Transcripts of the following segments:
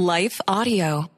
Life Audio.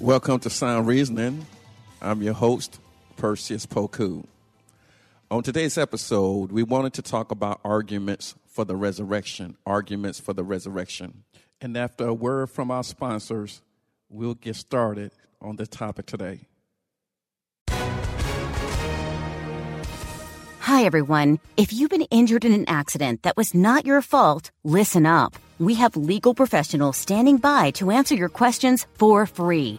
Welcome to Sound Reasoning. I'm your host, Perseus Poku. On today's episode, we wanted to talk about arguments for the resurrection. Arguments for the resurrection. And after a word from our sponsors, we'll get started on the topic today. Hi, everyone. If you've been injured in an accident that was not your fault, listen up. We have legal professionals standing by to answer your questions for free.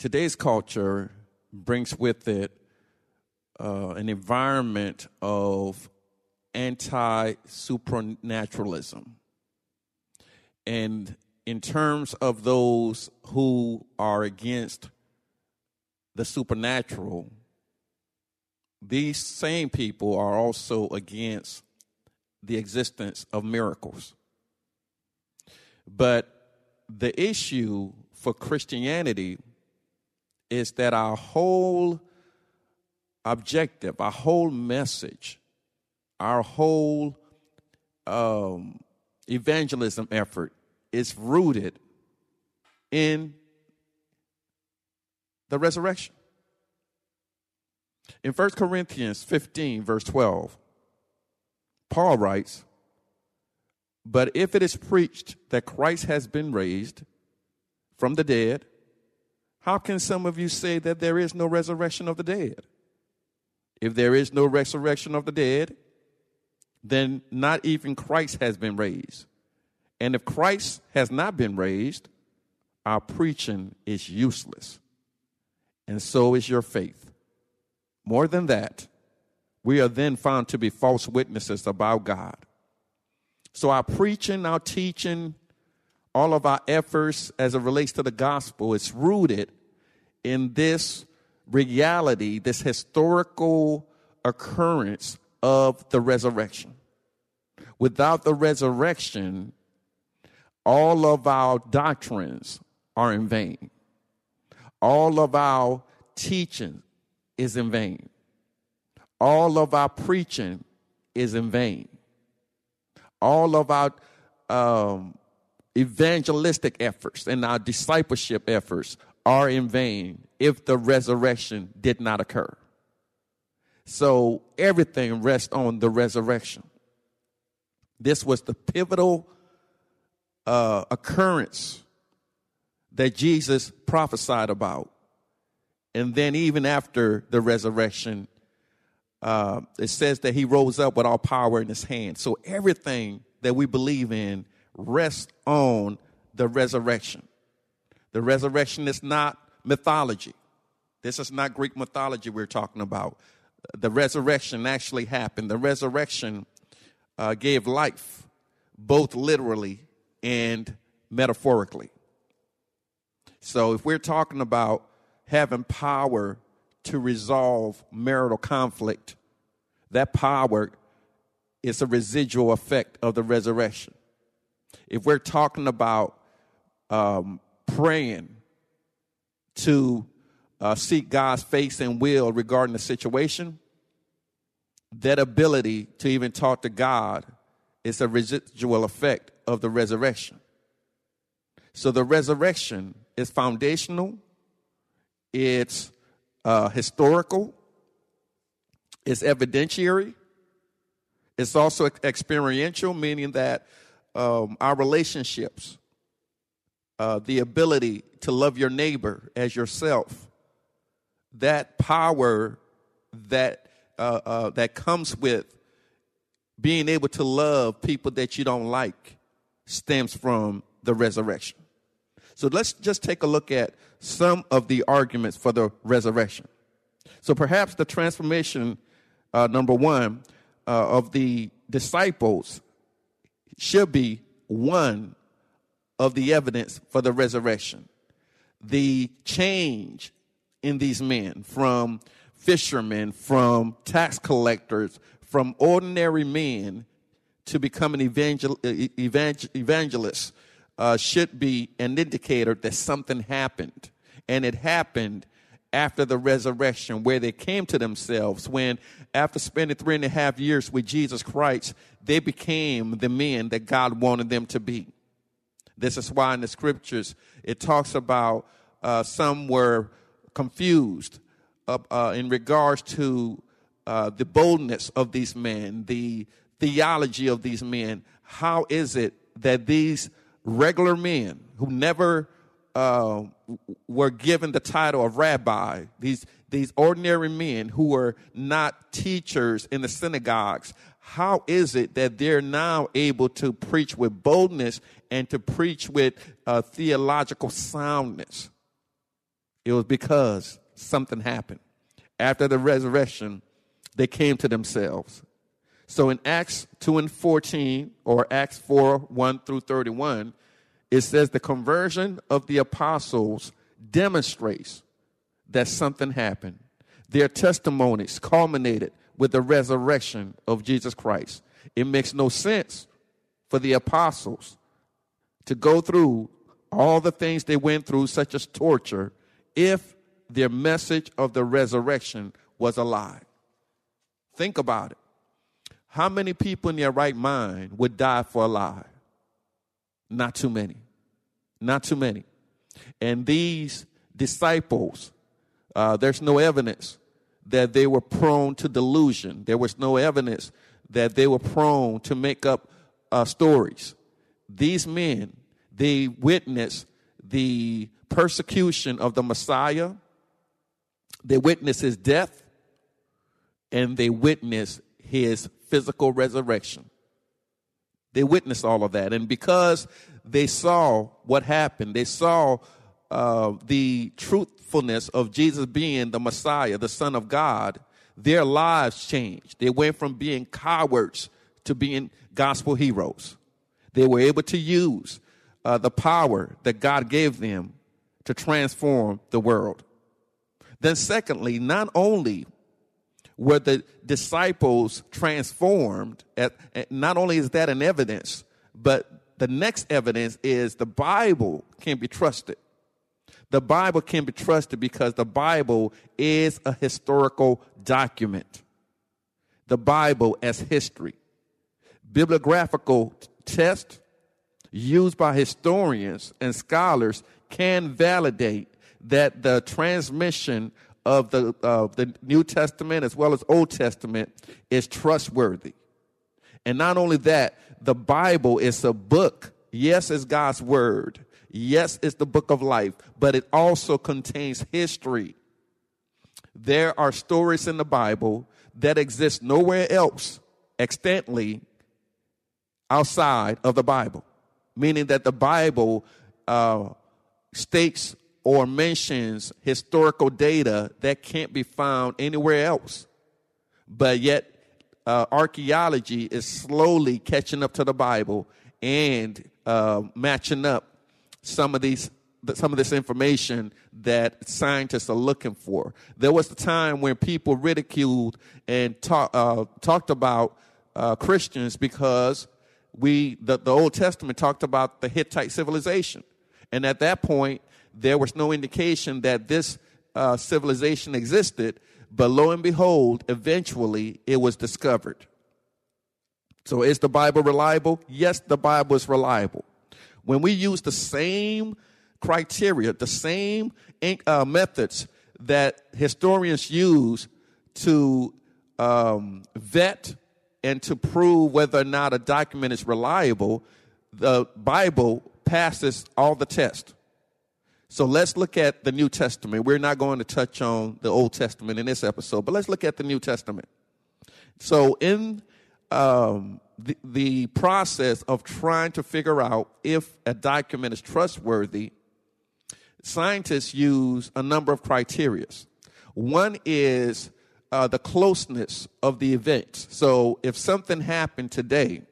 Today's culture brings with it uh, an environment of anti supernaturalism. And in terms of those who are against the supernatural, these same people are also against the existence of miracles. But the issue for Christianity is that our whole objective, our whole message, our whole um, evangelism effort is rooted in the resurrection. In 1 Corinthians 15, verse 12, Paul writes, But if it is preached that Christ has been raised from the dead, how can some of you say that there is no resurrection of the dead? If there is no resurrection of the dead, then not even Christ has been raised. And if Christ has not been raised, our preaching is useless. And so is your faith. More than that, we are then found to be false witnesses about God. So our preaching, our teaching, all of our efforts as it relates to the gospel is rooted in this reality, this historical occurrence of the resurrection. Without the resurrection, all of our doctrines are in vain. All of our teaching is in vain. All of our preaching is in vain. All of our um, evangelistic efforts and our discipleship efforts are in vain if the resurrection did not occur. So everything rests on the resurrection. This was the pivotal uh, occurrence that Jesus prophesied about. And then, even after the resurrection, uh, it says that he rose up with all power in his hand. So, everything that we believe in rests on the resurrection. The resurrection is not mythology. This is not Greek mythology we're talking about. The resurrection actually happened. The resurrection uh, gave life, both literally and metaphorically. So, if we're talking about having power to resolve marital conflict, that power is a residual effect of the resurrection. If we're talking about um, praying to uh, seek God's face and will regarding the situation, that ability to even talk to God is a residual effect of the resurrection. So the resurrection is foundational, it's uh, historical, it's evidentiary, it's also experiential, meaning that um, our relationships, uh, the ability to love your neighbor as yourself, that power that uh, uh, that comes with being able to love people that you don't like stems from the resurrection. So let's just take a look at some of the arguments for the resurrection. So perhaps the transformation, uh, number one, uh, of the disciples should be one of the evidence for the resurrection. The change in these men from fishermen, from tax collectors, from ordinary men to become an evangel- evangel- evangelist uh, should be an indicator that something happened. And it happened after the resurrection, where they came to themselves when, after spending three and a half years with Jesus Christ, they became the men that God wanted them to be. This is why in the scriptures it talks about uh, some were confused uh, uh, in regards to uh, the boldness of these men, the theology of these men. How is it that these regular men who never uh, were given the title of rabbi, these, these ordinary men who were not teachers in the synagogues, how is it that they're now able to preach with boldness and to preach with uh, theological soundness? It was because something happened. After the resurrection, they came to themselves. So in Acts 2 and 14, or Acts 4 1 through 31, it says the conversion of the apostles demonstrates that something happened. Their testimonies culminated with the resurrection of Jesus Christ. It makes no sense for the apostles to go through all the things they went through, such as torture, if their message of the resurrection was a lie. Think about it. How many people in their right mind would die for a lie? Not too many. Not too many. And these disciples, uh, there's no evidence that they were prone to delusion. There was no evidence that they were prone to make up uh, stories. These men, they witnessed the persecution of the Messiah, they witnessed his death, and they witnessed his physical resurrection. They witnessed all of that. And because they saw what happened, they saw uh, the truthfulness of Jesus being the Messiah, the Son of God, their lives changed. They went from being cowards to being gospel heroes. They were able to use uh, the power that God gave them to transform the world. Then, secondly, not only were the disciples transformed, at, not only is that an evidence, but the next evidence is the Bible can be trusted. The Bible can be trusted because the Bible is a historical document. The Bible as history. Bibliographical tests used by historians and scholars can validate that the transmission of the, of the New Testament as well as Old Testament is trustworthy. And not only that, the Bible is a book. Yes, it's God's word. Yes, it's the book of life, but it also contains history. There are stories in the Bible that exist nowhere else extently outside of the Bible, meaning that the Bible uh, states or mentions historical data that can't be found anywhere else. But yet, uh, archaeology is slowly catching up to the Bible and uh, matching up some of these some of this information that scientists are looking for. There was a time when people ridiculed and talk, uh, talked about uh, Christians because we the, the Old Testament talked about the Hittite civilization, and at that point there was no indication that this uh, civilization existed, but lo and behold, eventually it was discovered. So is the Bible reliable? Yes, the Bible is reliable. When we use the same criteria, the same uh, methods that historians use to um, vet and to prove whether or not a document is reliable, the Bible passes all the tests. So let's look at the New Testament. We're not going to touch on the Old Testament in this episode, but let's look at the New Testament. So, in um, the, the process of trying to figure out if a document is trustworthy, scientists use a number of criteria. One is uh, the closeness of the event. So, if something happened today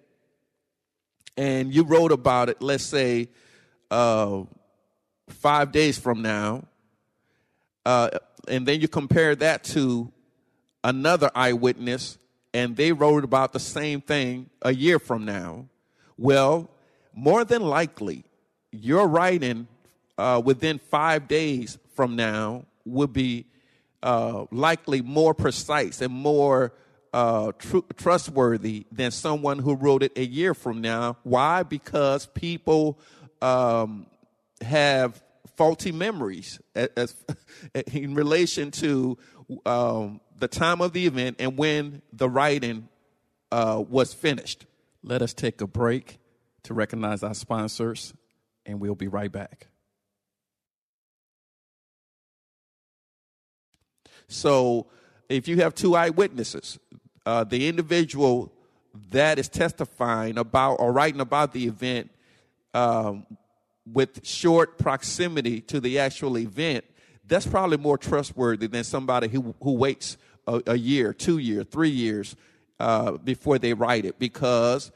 and you wrote about it, let's say, uh, five days from now, uh, and then you compare that to another eyewitness, and they wrote about the same thing a year from now, well, more than likely, your writing uh, within five days from now would be uh, likely more precise and more uh, tr- trustworthy than someone who wrote it a year from now. Why? Because people um, have faulty memories as, as in relation to um, the time of the event and when the writing uh, was finished. Let us take a break to recognize our sponsors, and we'll be right back. So, if you have two eyewitnesses, uh, the individual that is testifying about or writing about the event um, with short proximity to the actual event, that's probably more trustworthy than somebody who, who waits a, a year, two years, three years uh, before they write it. Because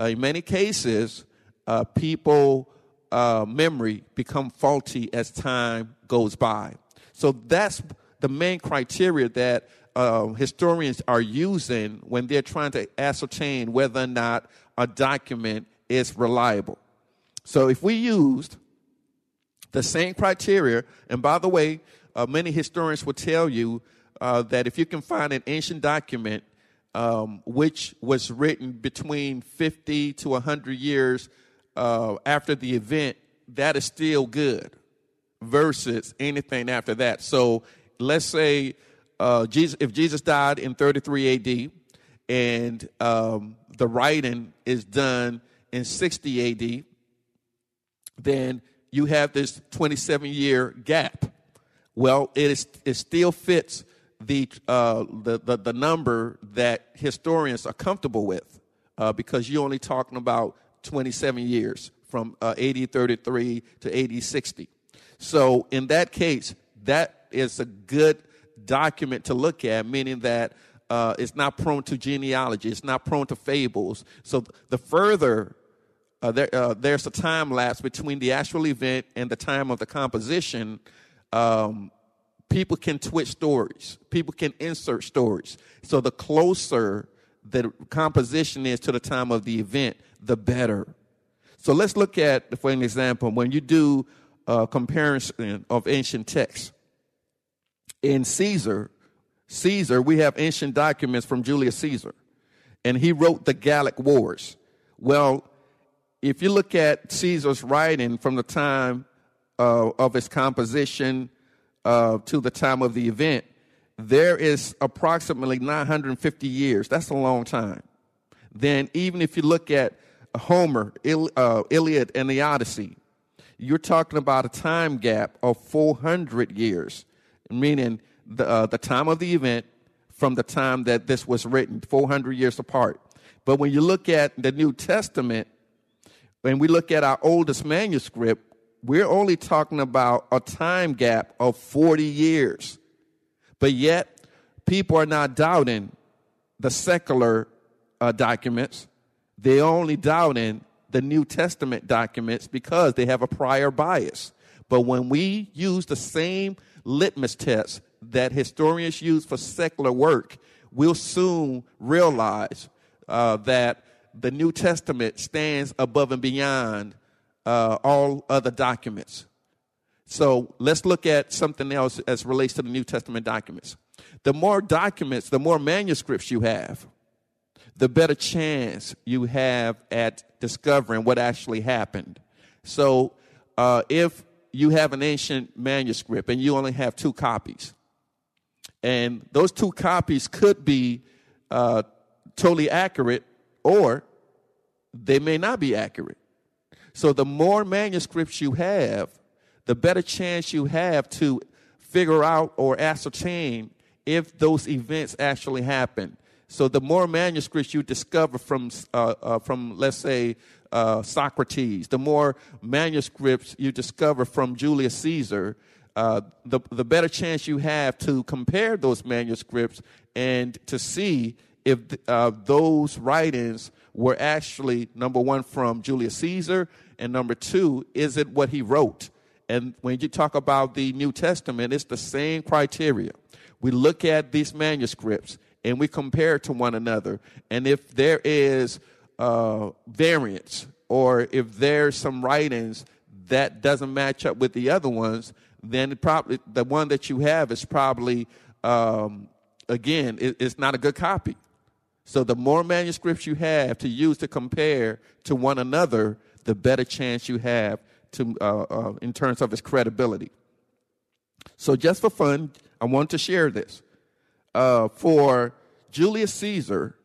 uh, in many cases, uh, people uh, memory become faulty as time goes by. So that's the main criteria that uh, historians are using when they're trying to ascertain whether or not a document is reliable. So if we used the same criteria, and by the way, uh, many historians will tell you uh, that if you can find an ancient document um, which was written between 50 to 100 years uh, after the event, that is still good versus anything after that. So let's say uh, Jesus, if Jesus died in 33 AD and um, the writing is done in 60 AD, then you have this 27 year gap. Well, it, is, it still fits the, uh, the, the, the, number that historians are comfortable with uh, because you're only talking about 27 years from uh, AD 33 to AD 60. So, in that case, that is a good document to look at, meaning that uh, it's not prone to genealogy, it's not prone to fables. So, the further uh, there, uh, there's a time lapse between the actual event and the time of the composition. Um, people can twist stories. People can insert stories. So the closer the composition is to the time of the event, the better. So let's look at, for an example, when you do a comparison of ancient texts. In Caesar, Caesar, we have ancient documents from Julius Caesar, and he wrote the Gallic Wars. Well, if you look at Caesar's writing from the time uh, of his composition uh, to the time of the event, there is approximately 950 years. That's a long time. Then, even if you look at Homer, Il, uh, Iliad, and the Odyssey, you're talking about a time gap of 400 years, meaning the, uh, the time of the event from the time that this was written, 400 years apart. But when you look at the New Testament, when we look at our oldest manuscript, we're only talking about a time gap of 40 years. But yet, people are not doubting the secular uh, documents. They're only doubting the New Testament documents because they have a prior bias. But when we use the same litmus test that historians use for secular work, we'll soon realize uh, that the New Testament stands above and beyond uh, all other documents. So let's look at something else as relates to the New Testament documents. The more documents, the more manuscripts you have, the better chance you have at discovering what actually happened. So uh, if you have an ancient manuscript and you only have two copies, and those two copies could be uh, totally accurate or they may not be accurate. So the more manuscripts you have, the better chance you have to figure out or ascertain if those events actually happened. So the more manuscripts you discover from, uh, uh, from let's say, uh, Socrates, the more manuscripts you discover from Julius Caesar, uh, the, the better chance you have to compare those manuscripts and to see if uh, those writings were actually, number one, from Julius Caesar, and number two, is it what he wrote? And when you talk about the New Testament, it's the same criteria. We look at these manuscripts and we compare to one another. And if there is uh, variance or if there's some writings that doesn't match up with the other ones, then probably the one that you have is probably um, again it, it's not a good copy. So the more manuscripts you have to use to compare to one another, the better chance you have to uh, uh, in terms of its credibility. So just for fun, I want to share this. Uh, for Julius Caesar,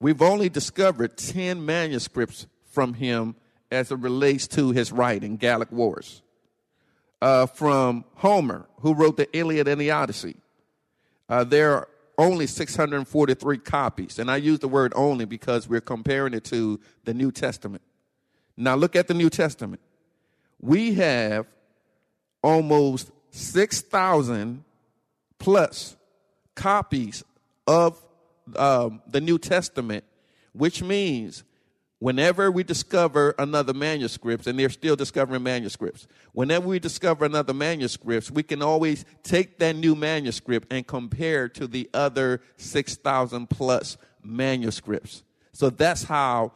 we've only discovered 10 manuscripts from him as it relates to his writing, Gallic Wars uh, from Homer, who wrote the Iliad and the Odyssey. Uh, there are only 643 copies. And I use the word only because we're comparing it to the New Testament. Now, look at the New Testament. We have almost 6,000 plus copies of um, the New Testament, which means Whenever we discover another manuscript, and they're still discovering manuscripts, whenever we discover another manuscript, we can always take that new manuscript and compare to the other 6,000 plus manuscripts. So that's how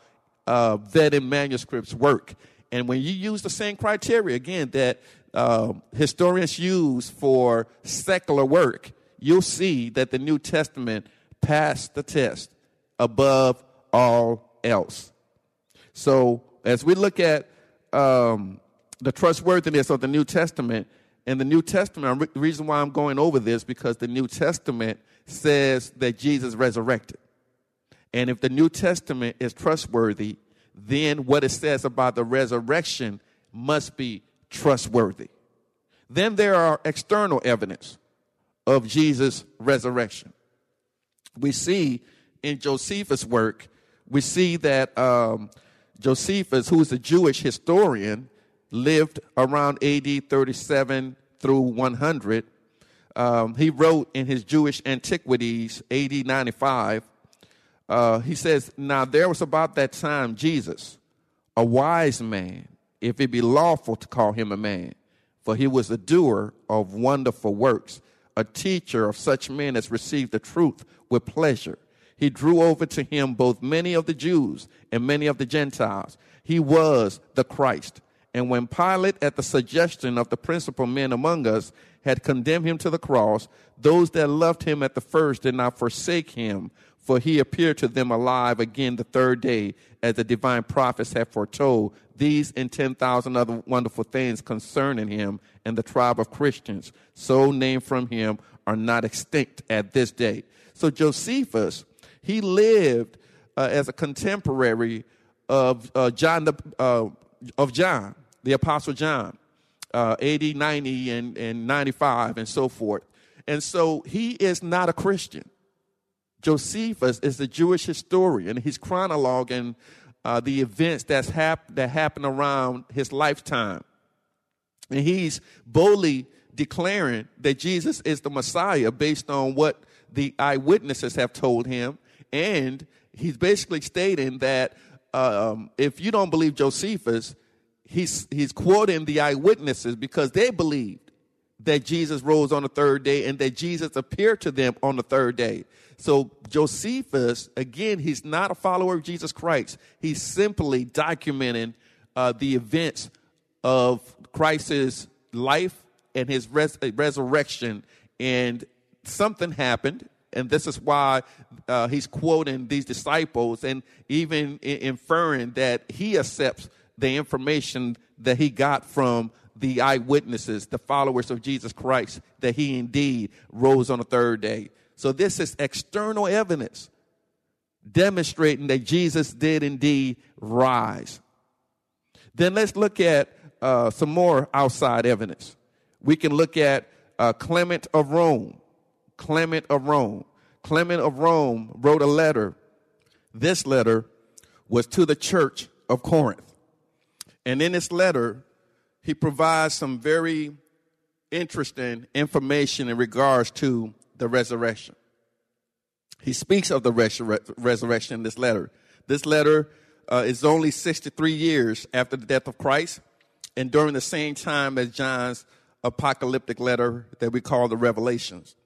uh, vetting manuscripts work. And when you use the same criteria, again, that uh, historians use for secular work, you'll see that the New Testament passed the test above all else. So as we look at um, the trustworthiness of the New Testament, and the New Testament, the reason why I'm going over this because the New Testament says that Jesus resurrected. And if the New Testament is trustworthy, then what it says about the resurrection must be trustworthy. Then there are external evidence of Jesus' resurrection. We see in Josephus' work, we see that um, Josephus, who is a Jewish historian, lived around AD 37 through 100. Um, he wrote in his Jewish Antiquities, AD 95, uh, he says, Now there was about that time Jesus, a wise man, if it be lawful to call him a man, for he was a doer of wonderful works, a teacher of such men as received the truth with pleasure he drew over to him both many of the Jews and many of the Gentiles. He was the Christ. And when Pilate, at the suggestion of the principal men among us, had condemned him to the cross, those that loved him at the first did not forsake him, for he appeared to them alive again the third day, as the divine prophets had foretold. These and 10,000 other wonderful things concerning him and the tribe of Christians, so named from him, are not extinct at this day. So Josephus he lived uh, as a contemporary of uh, John, the, uh, of John, the Apostle John, uh, 80, 90, and, and 95, and so forth. And so he is not a Christian. Josephus is a Jewish historian. He's chronologing uh, the events that's hap- that happened around his lifetime. And he's boldly declaring that Jesus is the Messiah based on what the eyewitnesses have told him and he's basically stating that um, if you don't believe Josephus, he's, he's quoting the eyewitnesses because they believed that Jesus rose on the third day and that Jesus appeared to them on the third day. So Josephus, again, he's not a follower of Jesus Christ. He's simply documenting uh, the events of Christ's life and his res- resurrection, and something happened. And this is why uh, he's quoting these disciples and even inferring that he accepts the information that he got from the eyewitnesses, the followers of Jesus Christ, that he indeed rose on the third day. So this is external evidence demonstrating that Jesus did indeed rise. Then let's look at uh, some more outside evidence. We can look at uh, Clement of Rome. Clement of Rome. Clement of Rome wrote a letter. This letter was to the church of Corinth. And in this letter, he provides some very interesting information in regards to the resurrection. He speaks of the resur- resurrection in this letter. This letter uh, is only 63 years after the death of Christ and during the same time as John's apocalyptic letter that we call the Revelations.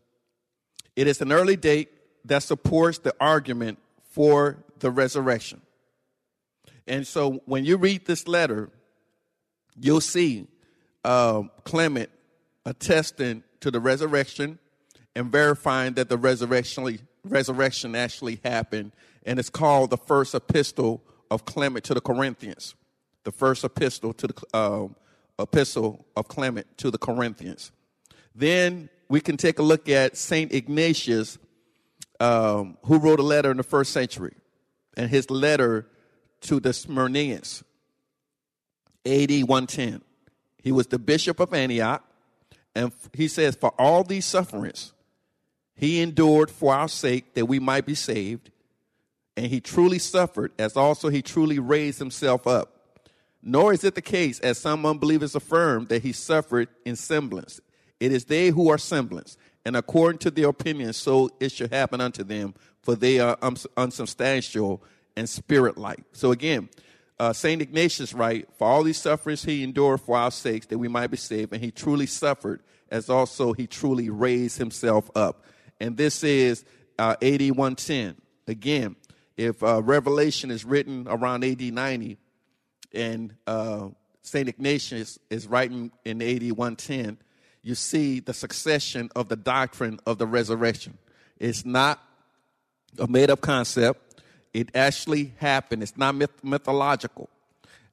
It is an early date that supports the argument for the resurrection. And so when you read this letter, you'll see uh, Clement attesting to the resurrection and verifying that the resurrection, resurrection actually happened. And it's called the first epistle of Clement to the Corinthians. The first epistle to the um, epistle of Clement to the Corinthians. Then we can take a look at Saint Ignatius, um, who wrote a letter in the first century, and his letter to the Smyrnaeans, AD 110. He was the bishop of Antioch, and he says, For all these sufferings, he endured for our sake that we might be saved, and he truly suffered, as also he truly raised himself up. Nor is it the case, as some unbelievers affirm, that he suffered in semblance. It is they who are semblance, and according to their opinion, so it should happen unto them, for they are unsubstantial and spirit like. So again, uh, St. Ignatius write, For all these sufferings he endured for our sakes, that we might be saved, and he truly suffered, as also he truly raised himself up. And this is uh, AD 110. Again, if uh, Revelation is written around AD 90, and uh, St. Ignatius is writing in AD 110, you see the succession of the doctrine of the resurrection. It's not a made up concept, it actually happened. It's not myth- mythological.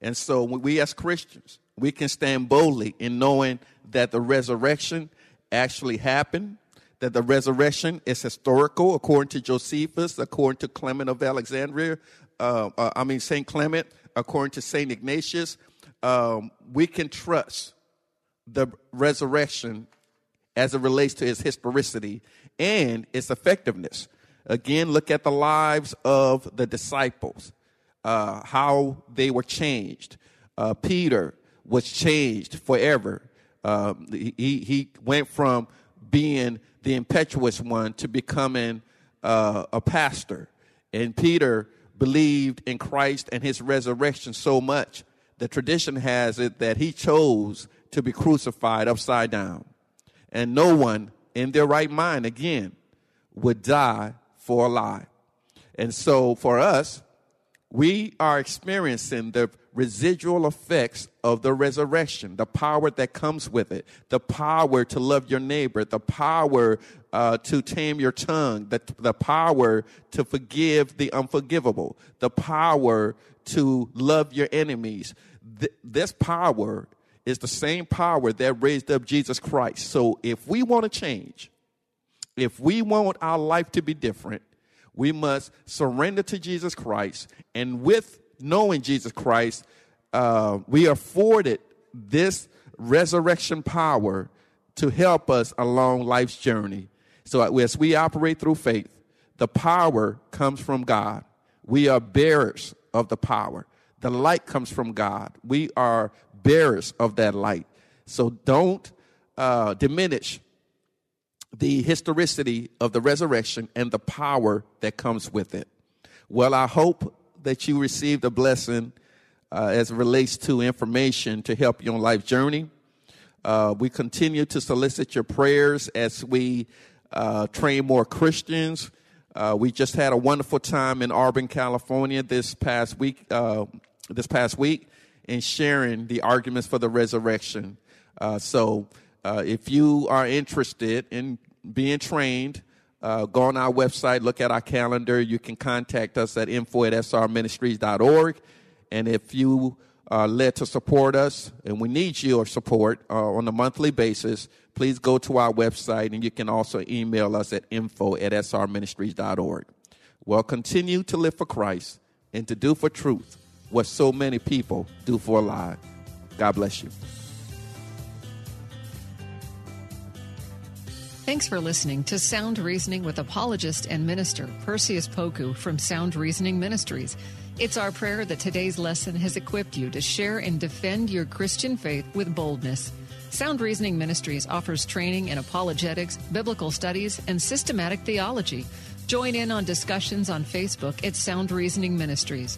And so we as Christians, we can stand boldly in knowing that the resurrection actually happened, that the resurrection is historical according to Josephus, according to Clement of Alexandria, uh, uh, I mean, St. Clement, according to St. Ignatius. Um, we can trust the resurrection as it relates to its historicity and its effectiveness. Again, look at the lives of the disciples, uh, how they were changed. Uh, Peter was changed forever. Um, he, he went from being the impetuous one to becoming uh, a pastor. And Peter believed in Christ and his resurrection so much. The tradition has it that he chose to be crucified upside down. And no one in their right mind, again, would die for a lie. And so for us, we are experiencing the residual effects of the resurrection, the power that comes with it, the power to love your neighbor, the power uh, to tame your tongue, the, the power to forgive the unforgivable, the power to love your enemies. Th- this power is the same power that raised up Jesus Christ. So if we want to change, if we want our life to be different, we must surrender to Jesus Christ. And with knowing Jesus Christ, uh, we are afforded this resurrection power to help us along life's journey. So as we operate through faith, the power comes from God. We are bearers of the power. The light comes from God. We are bearers of that light. So don't uh, diminish the historicity of the resurrection and the power that comes with it. Well, I hope that you received a blessing uh, as it relates to information to help you on life journey. Uh, we continue to solicit your prayers as we uh, train more Christians. Uh, we just had a wonderful time in Auburn, California this past week. Uh, this past week, in sharing the arguments for the resurrection. Uh, so uh, if you are interested in being trained, uh, go on our website, look at our calendar. You can contact us at info at srministries.org. And if you are led to support us, and we need your support uh, on a monthly basis, please go to our website and you can also email us at info at srministries.org. Well, continue to live for Christ and to do for truth what so many people do for a lie. God bless you. Thanks for listening to Sound Reasoning with apologist and minister Perseus Poku from Sound Reasoning Ministries. It's our prayer that today's lesson has equipped you to share and defend your Christian faith with boldness. Sound Reasoning Ministries offers training in apologetics, biblical studies, and systematic theology. Join in on discussions on Facebook at Sound Reasoning Ministries.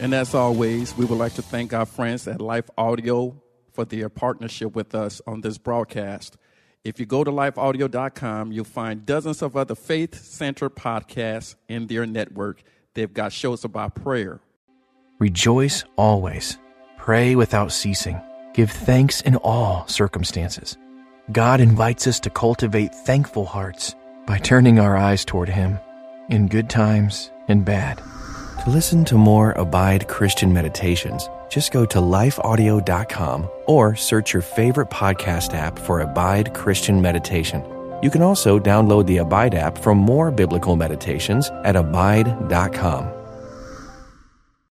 And as always, we would like to thank our friends at Life Audio for their partnership with us on this broadcast. If you go to lifeaudio.com, you'll find dozens of other faith centered podcasts in their network. They've got shows about prayer. Rejoice always. Pray without ceasing. Give thanks in all circumstances. God invites us to cultivate thankful hearts by turning our eyes toward Him in good times and bad. To listen to more Abide Christian meditations, just go to lifeaudio.com or search your favorite podcast app for Abide Christian Meditation. You can also download the Abide app for more biblical meditations at abide.com.